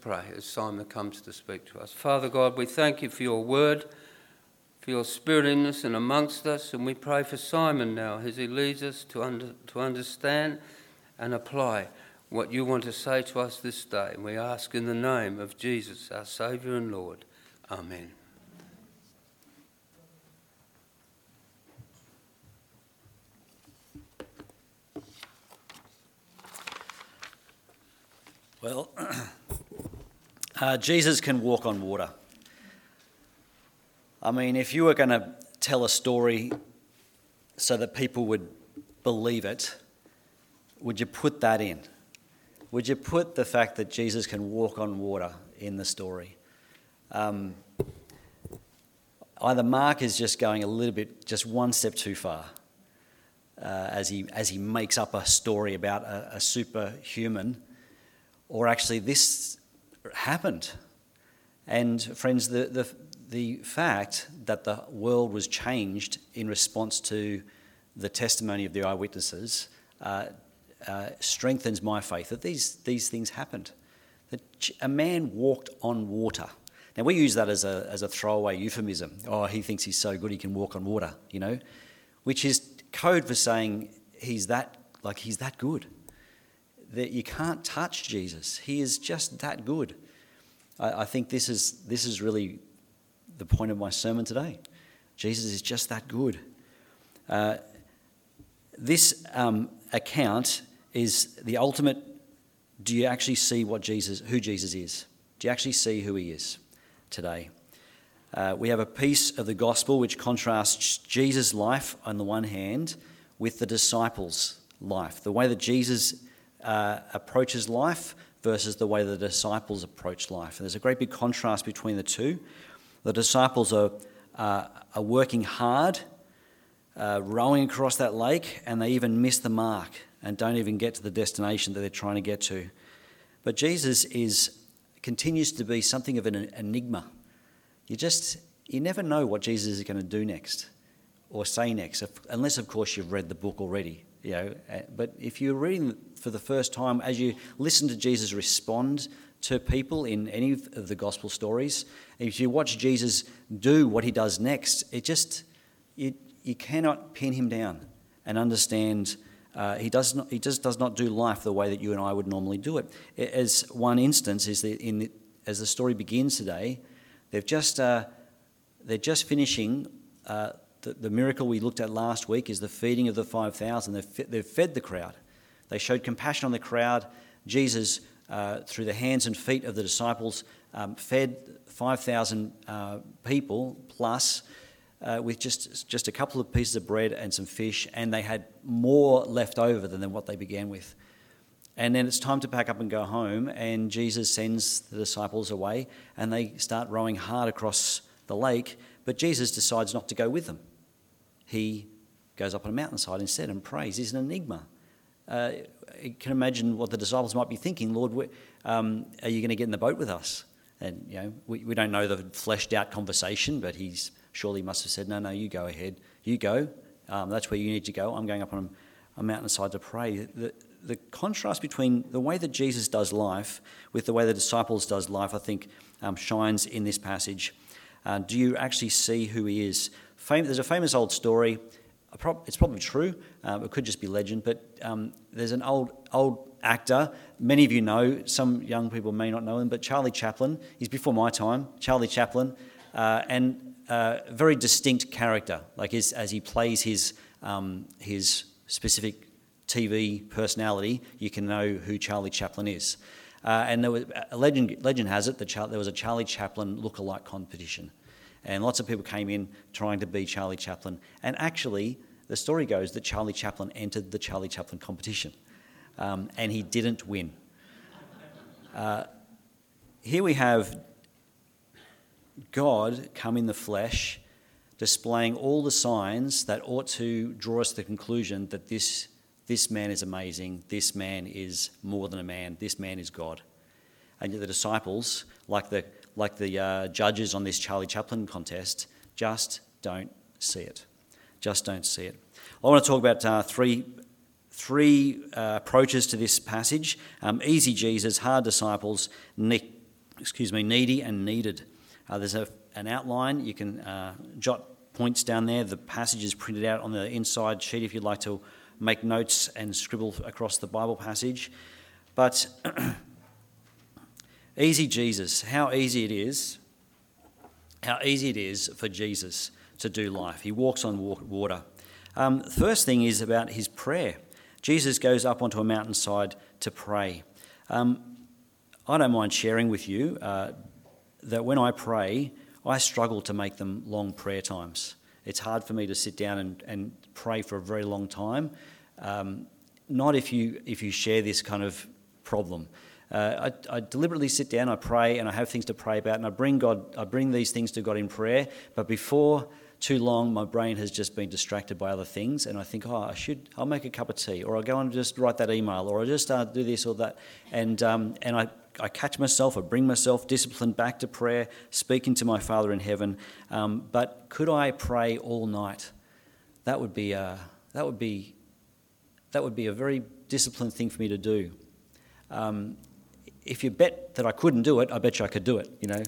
Pray as Simon comes to speak to us. Father God, we thank you for your word, for your spirit in us and amongst us, and we pray for Simon now as he leads us to, under, to understand and apply what you want to say to us this day. And we ask in the name of Jesus, our Saviour and Lord. Amen. Well, uh, Jesus can walk on water. I mean, if you were going to tell a story so that people would believe it, would you put that in? Would you put the fact that Jesus can walk on water in the story? Um, either Mark is just going a little bit, just one step too far, uh, as he as he makes up a story about a, a superhuman or actually this happened. And friends, the, the, the fact that the world was changed in response to the testimony of the eyewitnesses uh, uh, strengthens my faith that these, these things happened. That a man walked on water. Now, we use that as a, as a throwaway euphemism. Oh, he thinks he's so good he can walk on water, you know, which is code for saying he's that, like, he's that good that you can't touch Jesus. He is just that good. I, I think this is, this is really the point of my sermon today. Jesus is just that good. Uh, this um, account is the ultimate. Do you actually see what Jesus, who Jesus is? Do you actually see who he is today? Uh, we have a piece of the gospel which contrasts Jesus' life on the one hand with the disciples' life. The way that Jesus uh, approaches life versus the way the disciples approach life. And there's a great big contrast between the two. The disciples are, uh, are working hard, uh, rowing across that lake, and they even miss the mark and don't even get to the destination that they're trying to get to. But Jesus is continues to be something of an enigma. You just you never know what Jesus is going to do next or say next, unless of course you've read the book already. You know, uh, but if you're reading for the first time, as you listen to Jesus respond to people in any of the gospel stories, if you watch Jesus do what he does next, it just you, you cannot pin him down and understand. Uh, he does not. He just does not do life the way that you and I would normally do it. As one instance is that in the, as the story begins today, they've just uh, they're just finishing. Uh, the, the, miracle we looked at last week is the feeding of the 5,000. They've, they've fed the crowd. They showed compassion on the crowd. Jesus, uh, through the hands and feet of the disciples, um, fed 5,000 uh, people plus uh, with just, just a couple of pieces of bread and some fish, and they had more left over than what they began with. And then it's time to pack up and go home, and Jesus sends the disciples away, and they start rowing hard across the lake, but Jesus decides not to go with them he goes up on a mountainside instead and prays. He's an enigma. Uh, you can imagine what the disciples might be thinking. Lord, um, are you going to get in the boat with us? And you know, we, we don't know the fleshed out conversation, but he's surely must have said, "No, no, you go ahead. You go. Um, that's where you need to go. I'm going up on a, mountainside to pray." The, the contrast between the way that Jesus does life with the way the disciples does life, I think, um, shines in this passage. Uh, do you actually see who he is? Fam- there's a famous old story. It's probably true. Uh, it could just be legend. But um, there's an old old actor. Many of you know. Some young people may not know him. But Charlie Chaplin. He's before my time. Charlie Chaplin, uh, and uh, very distinct character. Like his, as he plays his um, his specific TV personality, you can know who Charlie Chaplin is. Uh, and there was, a legend, legend has it that Char- there was a Charlie Chaplin look-alike competition. And lots of people came in trying to be Charlie Chaplin. And actually, the story goes that Charlie Chaplin entered the Charlie Chaplin competition um, and he didn't win. Uh, here we have God come in the flesh, displaying all the signs that ought to draw us to the conclusion that this, this man is amazing, this man is more than a man, this man is God. And yet the disciples, like the like the uh, judges on this Charlie Chaplin contest, just don't see it. Just don't see it. I want to talk about uh, three three uh, approaches to this passage um, easy Jesus, hard disciples, ne- excuse me, needy and needed. Uh, there's a, an outline. You can uh, jot points down there. The passage is printed out on the inside sheet if you'd like to make notes and scribble across the Bible passage. But easy Jesus, how easy it is, how easy it is for Jesus to do life. He walks on water. Um, first thing is about his prayer. Jesus goes up onto a mountainside to pray. Um, I don't mind sharing with you uh, that when I pray, I struggle to make them long prayer times. It's hard for me to sit down and, and pray for a very long time. Um, not if you if you share this kind of problem. Uh, I, I, deliberately sit down, I pray, and I have things to pray about, and I bring God, I bring these things to God in prayer. But before too long, my brain has just been distracted by other things, and I think, oh, I should, I'll make a cup of tea, or I'll go and just write that email, or I'll just uh, do this or that, and um, and I, I catch myself, I bring myself disciplined back to prayer, speaking to my Father in heaven. Um, but could I pray all night? That would be a, that would be that would be a very disciplined thing for me to do. Um, if you bet that I couldn't do it, I bet you I could do it. You know.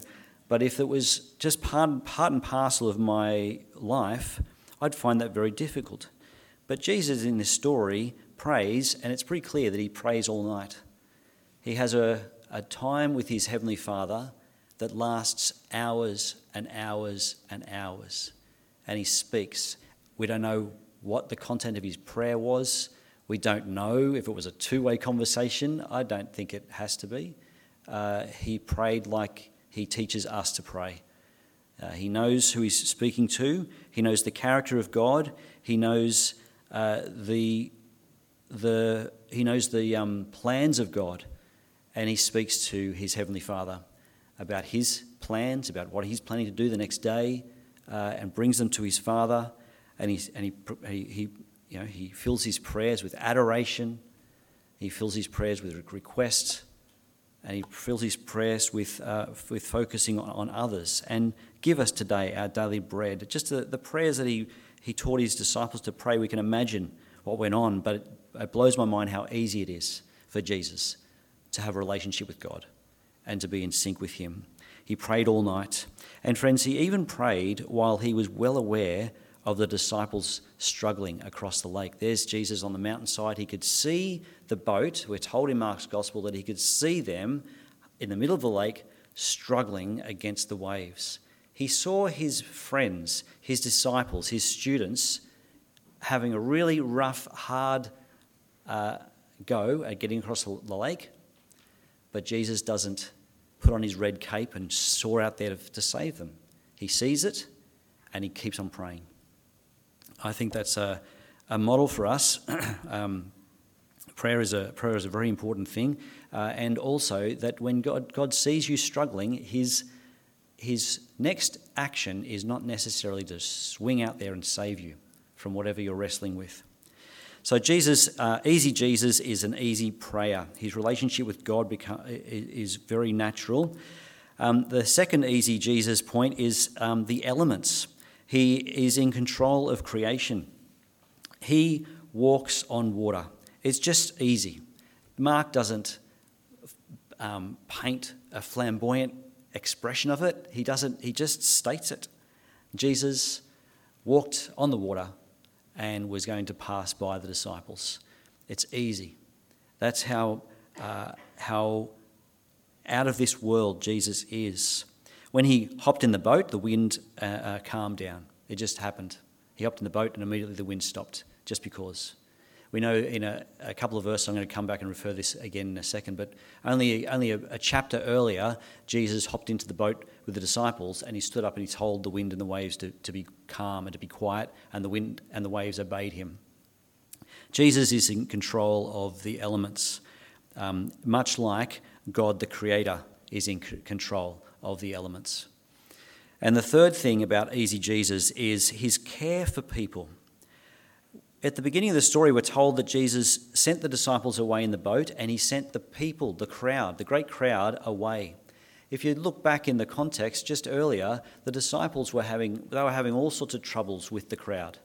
But if it was just part, part and parcel of my life, I'd find that very difficult. But Jesus in this story prays, and it's pretty clear that he prays all night. He has a, a time with his Heavenly Father that lasts hours and hours and hours. And he speaks. We don't know what the content of his prayer was. We don't know if it was a two way conversation. I don't think it has to be. Uh, he prayed like he teaches us to pray. Uh, he knows who he's speaking to, he knows the character of God, he knows uh, the, the, he knows the um, plans of God, and he speaks to his Heavenly Father about his plans, about what he's planning to do the next day, uh, and brings them to his Father, and, he, and he, he, he, you know, he fills his prayers with adoration, he fills his prayers with requests and he fills his prayers with, uh, with focusing on, on, others. And give us today our daily bread. Just the, the, prayers that he, he taught his disciples to pray, we can imagine what went on, but it, it blows my mind how easy it is for Jesus to have a relationship with God and to be in sync with him. He prayed all night. And friends, he even prayed while he was well aware of the disciples struggling across the lake. There's Jesus on the mountainside. He could see the boat. We're told in Mark's gospel that he could see them in the middle of the lake struggling against the waves. He saw his friends, his disciples, his students having a really rough, hard uh, go at getting across the lake, but Jesus doesn't put on his red cape and soar out there to, to save them. He sees it and he keeps on praying. I think that's a, a model for us. um, prayer, is a, prayer is a very important thing. Uh, and also that when God, God sees you struggling, his, his next action is not necessarily to swing out there and save you from whatever you're wrestling with. So Jesus, uh, easy Jesus, is an easy prayer. His relationship with God become, is very natural. Um, the second easy Jesus point is um, the elements. He is in control of creation. He walks on water. It's just easy. Mark doesn't um, paint a flamboyant expression of it. He doesn't. He just states it. Jesus walked on the water and was going to pass by the disciples. It's easy. That's how uh, how out of this world Jesus is. When he hopped in the boat, the wind uh, uh, calmed down. It just happened. He hopped in the boat and immediately the wind stopped, just because. We know in a, a couple of verses, I'm going to come back and refer this again in a second, but only, only a, a chapter earlier, Jesus hopped into the boat with the disciples and he stood up and he told the wind and the waves to, to be calm and to be quiet, and the wind and the waves obeyed him. Jesus is in control of the elements, um, much like God the Creator is in control of the elements. And the third thing about Easy Jesus is his care for people. At the beginning of the story, we're told that Jesus sent the disciples away in the boat and he sent the people, the crowd, the great crowd, away. If you look back in the context just earlier, the disciples were having, they were having all sorts of troubles with the crowd.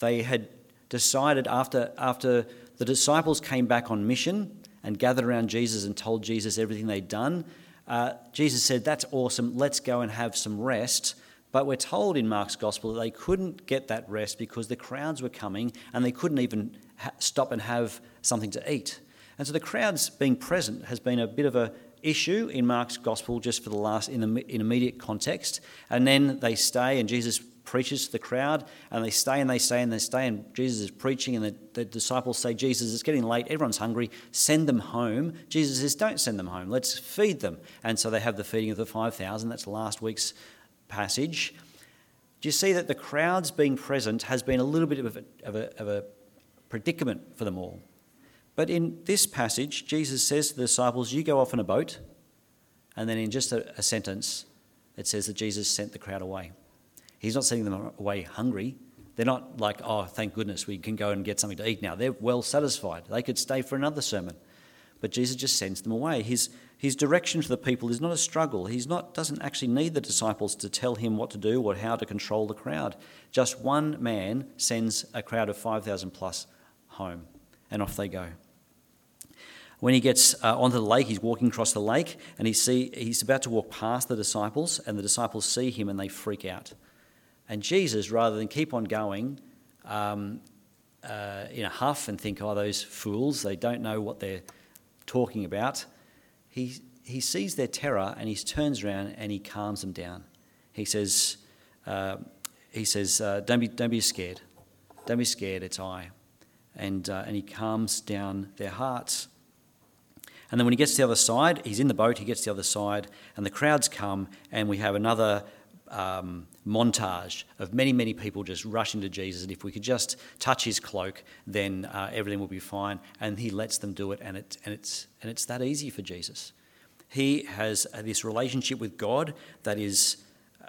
They had decided after, after the disciples came back on mission and gathered around Jesus and told Jesus everything they'd done. Uh, Jesus said, That's awesome, let's go and have some rest. But we're told in Mark's gospel that they couldn't get that rest because the crowds were coming and they couldn't even ha- stop and have something to eat. And so the crowds being present has been a bit of a issue in Mark's gospel just for the last in, the, in immediate context. And then they stay and Jesus preaches to the crowd and they stay and they stay and they stay and Jesus is preaching and the, the disciples say, Jesus, it's getting late, everyone's hungry, send them home. Jesus says, don't send them home, let's feed them. And so they have the feeding of the 5,000, that's last week's passage. Do you see that the crowds being present has been a little bit of a, of a, of a predicament for them all? But in this passage, Jesus says to the disciples, You go off in a boat. And then in just a, a sentence, it says that Jesus sent the crowd away. He's not sending them away hungry. They're not like, oh, thank goodness we can go and get something to eat now. They're well satisfied. They could stay for another sermon. But Jesus just sends them away. His, his direction to the people is not a struggle. He doesn't actually need the disciples to tell him what to do or how to control the crowd. Just one man sends a crowd of 5,000 plus home, and off they go. When he gets uh, onto the lake, he's walking across the lake, and he see, he's about to walk past the disciples, and the disciples see him and they freak out. And Jesus, rather than keep on going um, uh, in a huff and think, oh, those fools, they don't know what they're talking about, he, he sees their terror and he turns around and he calms them down. He says, uh, he says uh, don't, be, don't be scared. Don't be scared, it's I. And, uh, and he calms down their hearts. And then when he gets to the other side, he's in the boat, he gets to the other side, and the crowds come, and we have another um, montage of many, many people just rushing to Jesus. And if we could just touch his cloak, then uh, everything will be fine. And he lets them do it, and, it, and, it's, and it's that easy for Jesus. He has this relationship with God that is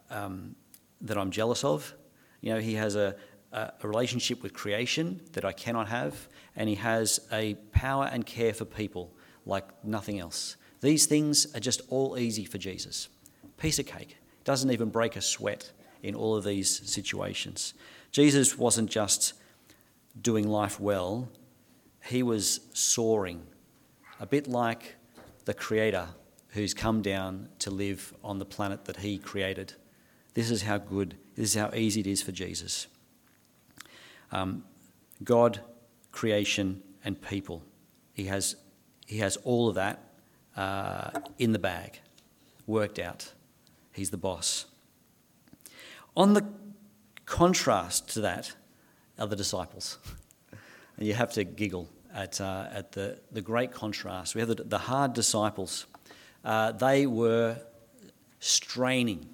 um, that I'm jealous of. You know, he has a, a relationship with creation that I cannot have, and he has a power and care for people like nothing else. These things are just all easy for Jesus. Piece of cake. Doesn't even break a sweat in all of these situations. Jesus wasn't just doing life well, he was soaring, a bit like the Creator who's come down to live on the planet that he created. This is how good, this is how easy it is for Jesus. Um, God, creation, and people. He has he has all of that uh, in the bag, worked out. He's the boss. On the contrast to that are the disciples. and you have to giggle at, uh, at the, the great contrast. We have the, the hard disciples. Uh, they were straining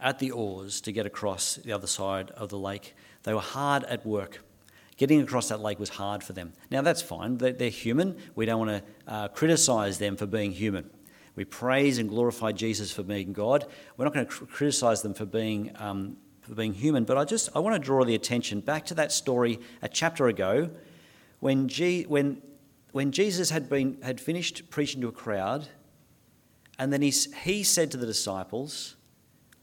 at the oars to get across the other side of the lake. They were hard at work. Getting across that lake was hard for them. Now, that's fine. They're human. We don't want to uh, criticise them for being human. We praise and glorify Jesus for being God. We're not going to criticise them for being, um, for being human. But I just I want to draw the attention back to that story a chapter ago when, G, when, when Jesus had, been, had finished preaching to a crowd, and then he, he said to the disciples,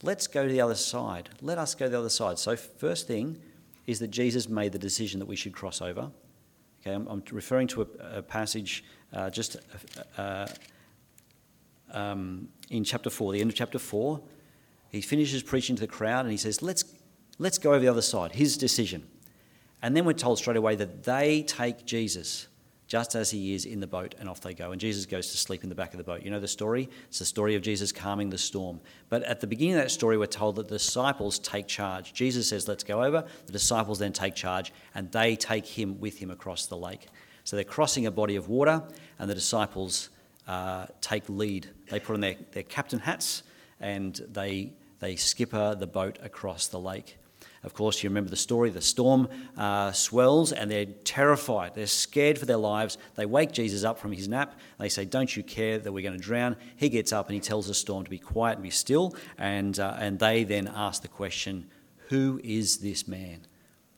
Let's go to the other side. Let us go to the other side. So, first thing, is that Jesus made the decision that we should cross over. Okay, I'm, I'm referring to a, a passage uh, just uh, uh, um, in chapter 4, the end of chapter 4. He finishes preaching to the crowd and he says, let's, let's go over the other side, his decision. And then we're told straight away that they take Jesus just as he is in the boat, and off they go. And Jesus goes to sleep in the back of the boat. You know the story? It's the story of Jesus calming the storm. But at the beginning of that story, we're told that the disciples take charge. Jesus says, Let's go over. The disciples then take charge, and they take him with him across the lake. So they're crossing a body of water, and the disciples uh, take lead. They put on their, their captain hats, and they, they skipper the boat across the lake. Of course, you remember the story the storm uh, swells and they're terrified. They're scared for their lives. They wake Jesus up from his nap. They say, Don't you care that we're going to drown? He gets up and he tells the storm to be quiet and be still. And, uh, and they then ask the question, Who is this man?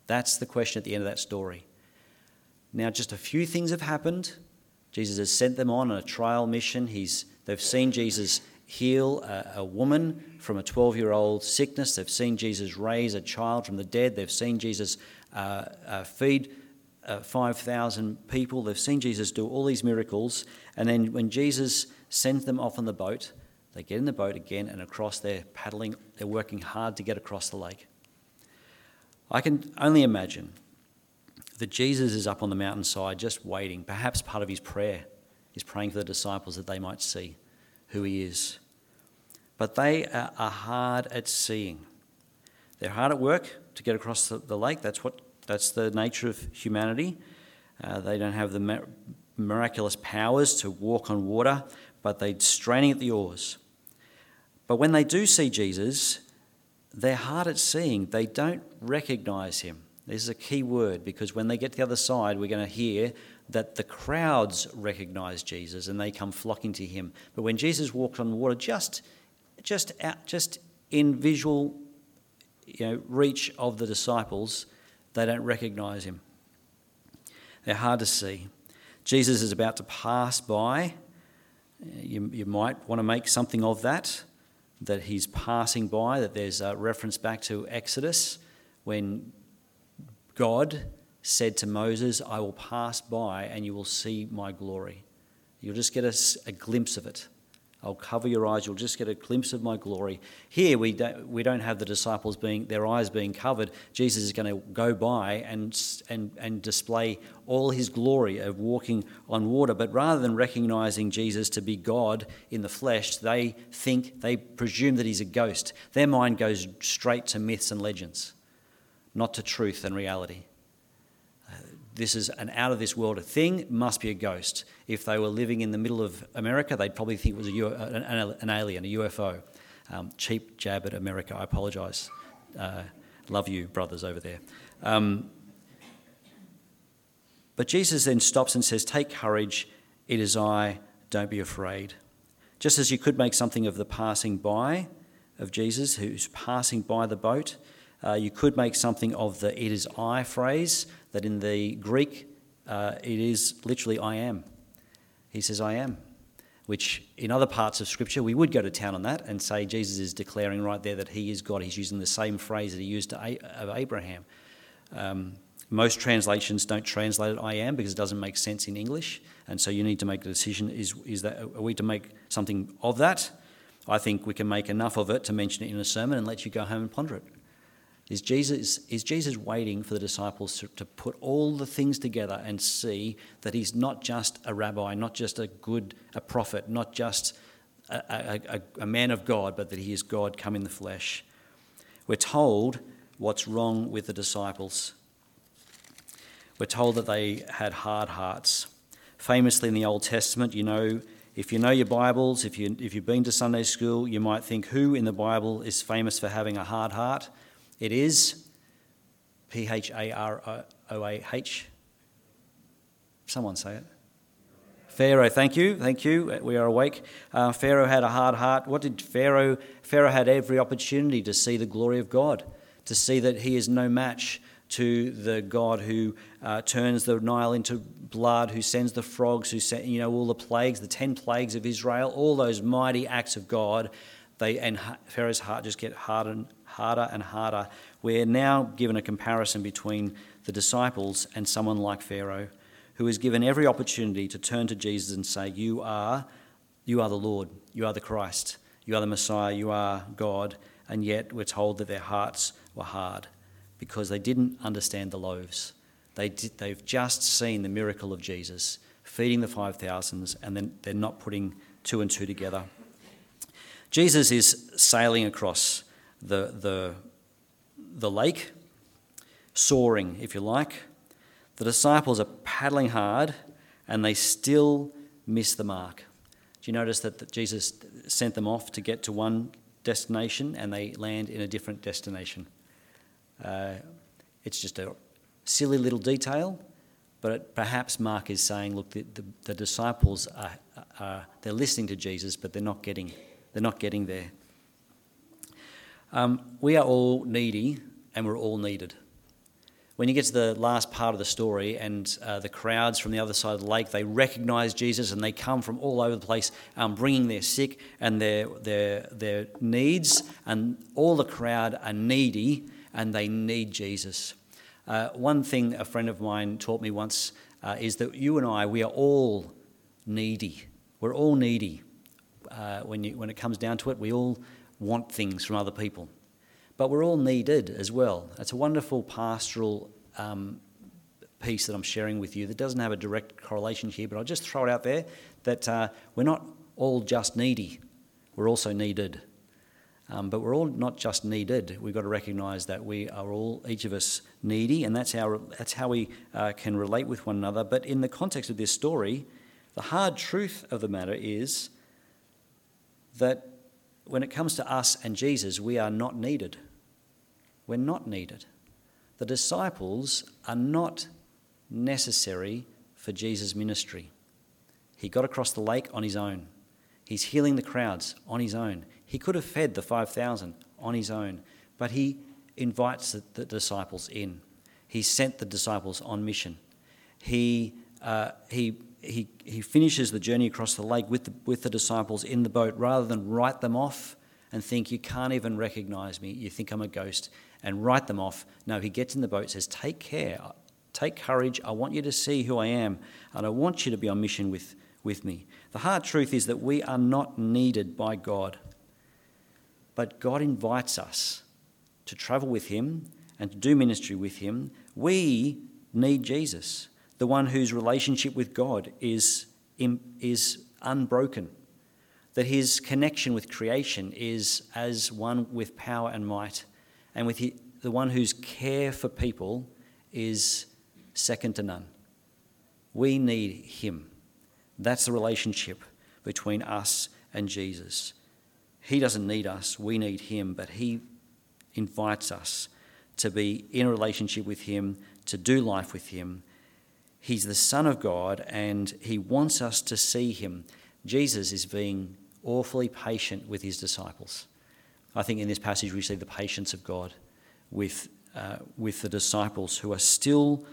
That's the question at the end of that story. Now, just a few things have happened. Jesus has sent them on a trial mission. He's, they've seen Jesus heal a, a woman from a 12 year old sickness. They've seen Jesus raise a child from the dead. They've seen Jesus uh, uh, feed uh, 5,000 people. They've seen Jesus do all these miracles. And then when Jesus sends them off on the boat, they get in the boat again and across they're paddling, they're working hard to get across the lake. I can only imagine that Jesus is up on the mountainside just waiting. Perhaps part of his prayer is praying for the disciples that they might see who he is. But they are hard at seeing. They're hard at work to get across the, lake. That's, what, that's the nature of humanity. Uh, they don't have the miraculous powers to walk on water, but they're straining at the oars. But when they do see Jesus, they're hard at seeing. They don't recognize him. This is a key word because when they get to the other side, we're going to hear that the crowds recognize Jesus and they come flocking to him. But when Jesus walked on the water, just, just, out, just in visual you know, reach of the disciples, they don't recognize him. They're hard to see. Jesus is about to pass by. You, you might want to make something of that, that he's passing by, that there's a reference back to Exodus when God said to Moses, I will pass by and you will see my glory. You'll just get a, a glimpse of it. I'll cover your eyes. You'll just get a glimpse of my glory. Here, we don't, we don't have the disciples being, their eyes being covered. Jesus is going to go by and, and, and display all his glory of walking on water. But rather than recognizing Jesus to be God in the flesh, they think, they presume that he's a ghost. Their mind goes straight to myths and legends, not to truth and reality this is an out of this world thing, must be a ghost. If they were living in the middle of America, they'd probably think it was an, an alien, a UFO. Um, cheap jab at America, I apologise. Uh, love you, brothers over there. Um, but Jesus then stops and says, Take courage, it is I, don't be afraid. Just as you could make something of the passing by of Jesus, who's passing by the boat, uh, you could make something of the it is I phrase, that in the Greek uh, it is literally I am. He says, I am. Which in other parts of Scripture, we would go to town on that and say Jesus is declaring right there that he is God. He's using the same phrase that he used to of Abraham. Um, most translations don't translate it I am because it doesn't make sense in English. And so you need to make a decision is, is that, are we to make something of that? I think we can make enough of it to mention it in a sermon and let you go home and ponder it. Is Jesus, is Jesus waiting for the disciples to, to put all the things together and see that he's not just a rabbi, not just a good a prophet, not just a, a, a, a man of God, but that he is God come in the flesh? We're told what's wrong with the disciples. We're told that they had hard hearts. Famously in the Old Testament, you know, if you know your Bibles, if, you, if you've been to Sunday school, you might think who in the Bible is famous for having a hard heart? It is P H A R O A H. Someone say it. Pharaoh, thank you, thank you. We are awake. Uh, Pharaoh had a hard heart. What did Pharaoh? Pharaoh had every opportunity to see the glory of God, to see that he is no match to the God who uh, turns the Nile into blood, who sends the frogs, who sent, you know all the plagues, the ten plagues of Israel, all those mighty acts of God. They and Pharaoh's heart just get hardened harder and harder. We're now given a comparison between the disciples and someone like Pharaoh, who is given every opportunity to turn to Jesus and say, You are, you are the Lord, you are the Christ, you are the Messiah, you are God. And yet we're told that their hearts were hard because they didn't understand the loaves. They did, they've just seen the miracle of Jesus feeding the 5,000s, and then they're not putting two and two together. Jesus is sailing across the, the, the lake, soaring, if you like. The disciples are paddling hard and they still miss the mark. Do you notice that Jesus sent them off to get to one destination and they land in a different destination? Uh, it's just a silly little detail, but it, perhaps Mark is saying, look, the, the, the disciples are, are, they're listening to Jesus, but they're not getting, they're not getting there. Um, we are all needy and we're all needed. When you get to the last part of the story and uh, the crowds from the other side of the lake, they recognize Jesus and they come from all over the place um, bringing their sick and their, their, their needs, and all the crowd are needy and they need Jesus. Uh, one thing a friend of mine taught me once uh, is that you and I, we are all needy. We're all needy. Uh, when, you, when it comes down to it, we all want things from other people. But we're all needed as well. It's a wonderful pastoral um, piece that I'm sharing with you that doesn't have a direct correlation here, but I'll just throw it out there that uh, we're not all just needy, we're also needed. Um, but we're all not just needed. We've got to recognise that we are all, each of us, needy, and that's how, that's how we uh, can relate with one another. But in the context of this story, the hard truth of the matter is that when it comes to us and Jesus, we are not needed. We're not needed. The disciples are not necessary for Jesus' ministry. He got across the lake on his own. He's healing the crowds on his own. He could have fed the 5,000 on his own, but he invites the, the, disciples in. He sent the disciples on mission. He, uh, he, he, he finishes the journey across the lake with the, with the disciples in the boat rather than write them off and think, You can't even recognize me. You think I'm a ghost, and write them off. No, he gets in the boat, says, Take care. Take courage. I want you to see who I am, and I want you to be on mission with, with me. The hard truth is that we are not needed by God, but God invites us to travel with Him and to do ministry with Him. We need Jesus, the one whose relationship with God is, is unbroken, that his connection with creation is as one with power and might, and with the one whose care for people is second to none. We need him. That's the relationship between us and Jesus. He doesn't need us, we need him, but he invites us to be in a relationship with him, to do life with him. He's the Son of God and he wants us to see him. Jesus is being awfully patient with his disciples. I think in this passage we see the patience of God with, uh, with the disciples who are still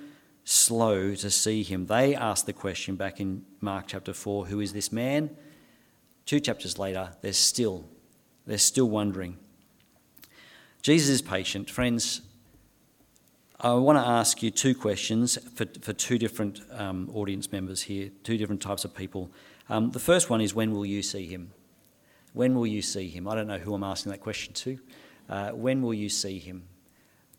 slow to see him. They ask the question back in Mark chapter 4 Who is this man? Two chapters later, they're still, they're still wondering. Jesus is patient. Friends, I want to ask you two questions for, for two different um, audience members here, two different types of people. Um, the first one is when will you see him? When will you see him? I don't know who I'm asking that question to. Uh, when will you see him?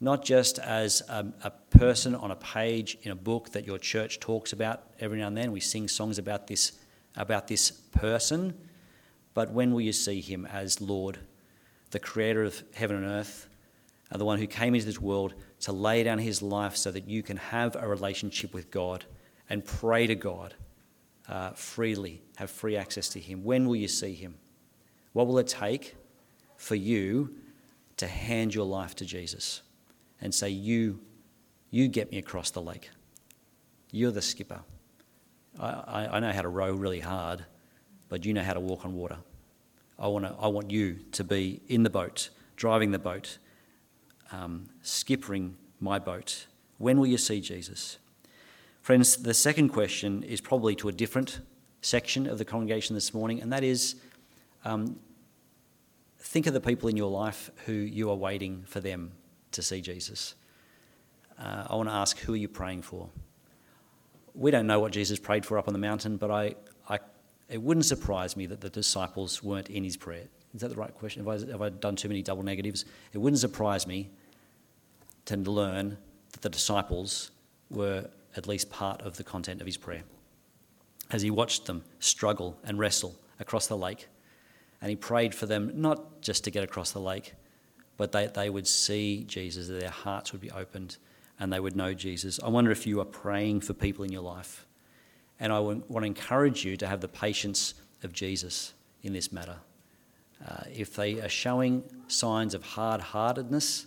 not just as a, a, person on a page in a book that your church talks about every now and then. We sing songs about this, about this person, but when will you see him as Lord, the creator of heaven and earth, and the one who came into this world to lay down his life so that you can have a relationship with God and pray to God uh, freely, have free access to him? When will you see him? What will it take for you to hand your life to Jesus? and say, You, you get me across the lake. You're the skipper. I, I know how to row really hard, but you know how to walk on water. I, wanna, I want you to be in the boat, driving the boat, um, skippering my boat. When will you see Jesus? Friends, the second question is probably to a different section of the congregation this morning, and that is um, think of the people in your life who you are waiting for them to see Jesus. Uh, I want to ask, who are you praying for? We don't know what Jesus prayed for up on the mountain, but I, I, it wouldn't surprise me that the disciples weren't in his prayer. Is that the right question? Have I, have I done too many double negatives? It wouldn't surprise me to learn that the disciples were at least part of the content of his prayer. As he watched them struggle and wrestle across the lake, and he prayed for them not just to get across the lake, but they, they would see Jesus, that their hearts would be opened and they would know Jesus. I wonder if you are praying for people in your life. And I want to encourage you to have the patience of Jesus in this matter. Uh, if they are showing signs of hard heartedness,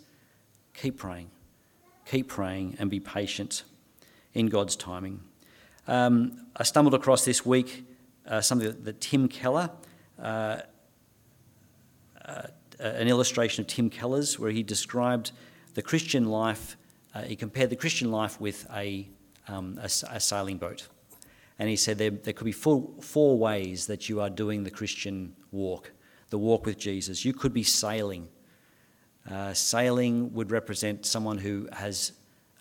keep praying. Keep praying and be patient in God's timing. Um, I stumbled across this week uh, something that, that Tim Keller uh, uh an illustration of Tim Keller's where he described the Christian life. Uh, he compared the Christian life with a, um, a, a, sailing boat. And he said there, there could be four, four ways that you are doing the Christian walk, the walk with Jesus. You could be sailing. Uh, sailing would represent someone who has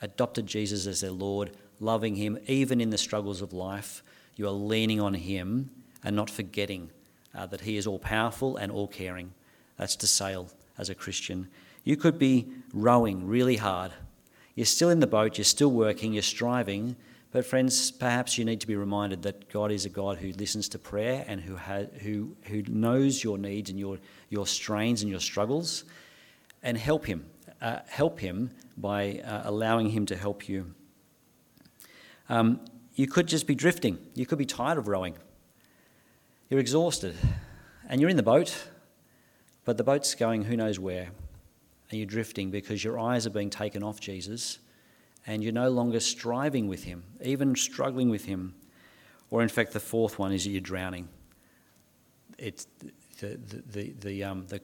adopted Jesus as their Lord, loving Him even in the struggles of life. You are leaning on Him and not forgetting uh, that He is all powerful and all caring. That's to sail as a Christian. You could be rowing really hard. You're still in the boat, you're still working, you're striving. But, friends, perhaps you need to be reminded that God is a God who listens to prayer and who, ha- who, who knows your needs and your, your strains and your struggles, and help Him. Uh, help Him by uh, allowing Him to help you. Um, you could just be drifting. You could be tired of rowing. You're exhausted. And you're in the boat, but the boat's going who knows where. And you're drifting because your eyes are being taken off Jesus and you're no longer striving with Him, even struggling with Him. Or, in fact, the fourth one is that you're drowning. It's the, the, the, um, the,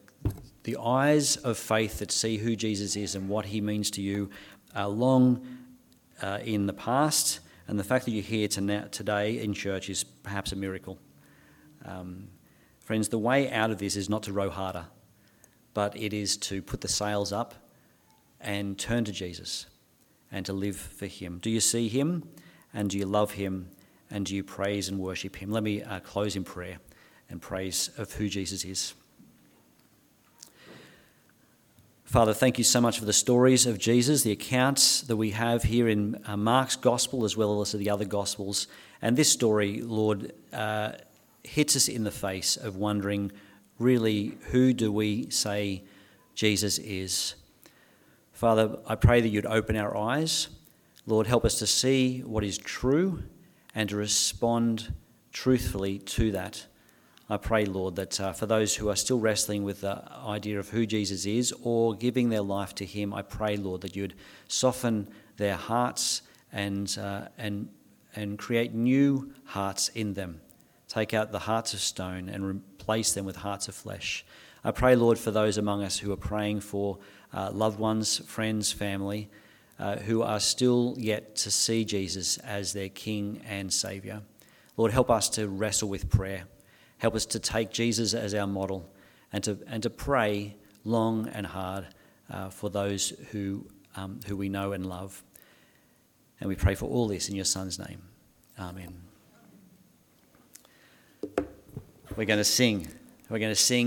the eyes of faith that see who Jesus is and what He means to you are long uh, in the past, and the fact that you're here to today in church is perhaps a miracle. Um, friends, the way out of this is not to row harder, but it is to put the sails up and turn to Jesus and to live for Him. Do you see Him and do you love Him and do you praise and worship Him? Let me uh, close in prayer and praise of who Jesus is. Father, thank you so much for the stories of Jesus, the accounts that we have here in uh, Mark's Gospel as well as the other Gospels. And this story, Lord, uh, hits us in the face of wondering really who do we say Jesus is? Father, I pray that you'd open our eyes. Lord, help us to see what is true and to respond truthfully to that. I pray, Lord, that uh, for those who are still wrestling with the idea of who Jesus is or giving their life to Him, I pray, Lord, that you'd soften their hearts and, uh, and, and create new hearts in them. Take out the hearts of stone and replace them with hearts of flesh. I pray, Lord, for those among us who are praying for uh, loved ones, friends, family, uh, who are still yet to see Jesus as their King and Saviour. Lord, help us to wrestle with prayer. Help us to take Jesus as our model and to, and to pray long and hard uh, for those who, um, who we know and love. And we pray for all this in your Son's name. Amen. We're going to sing. We're going to sing.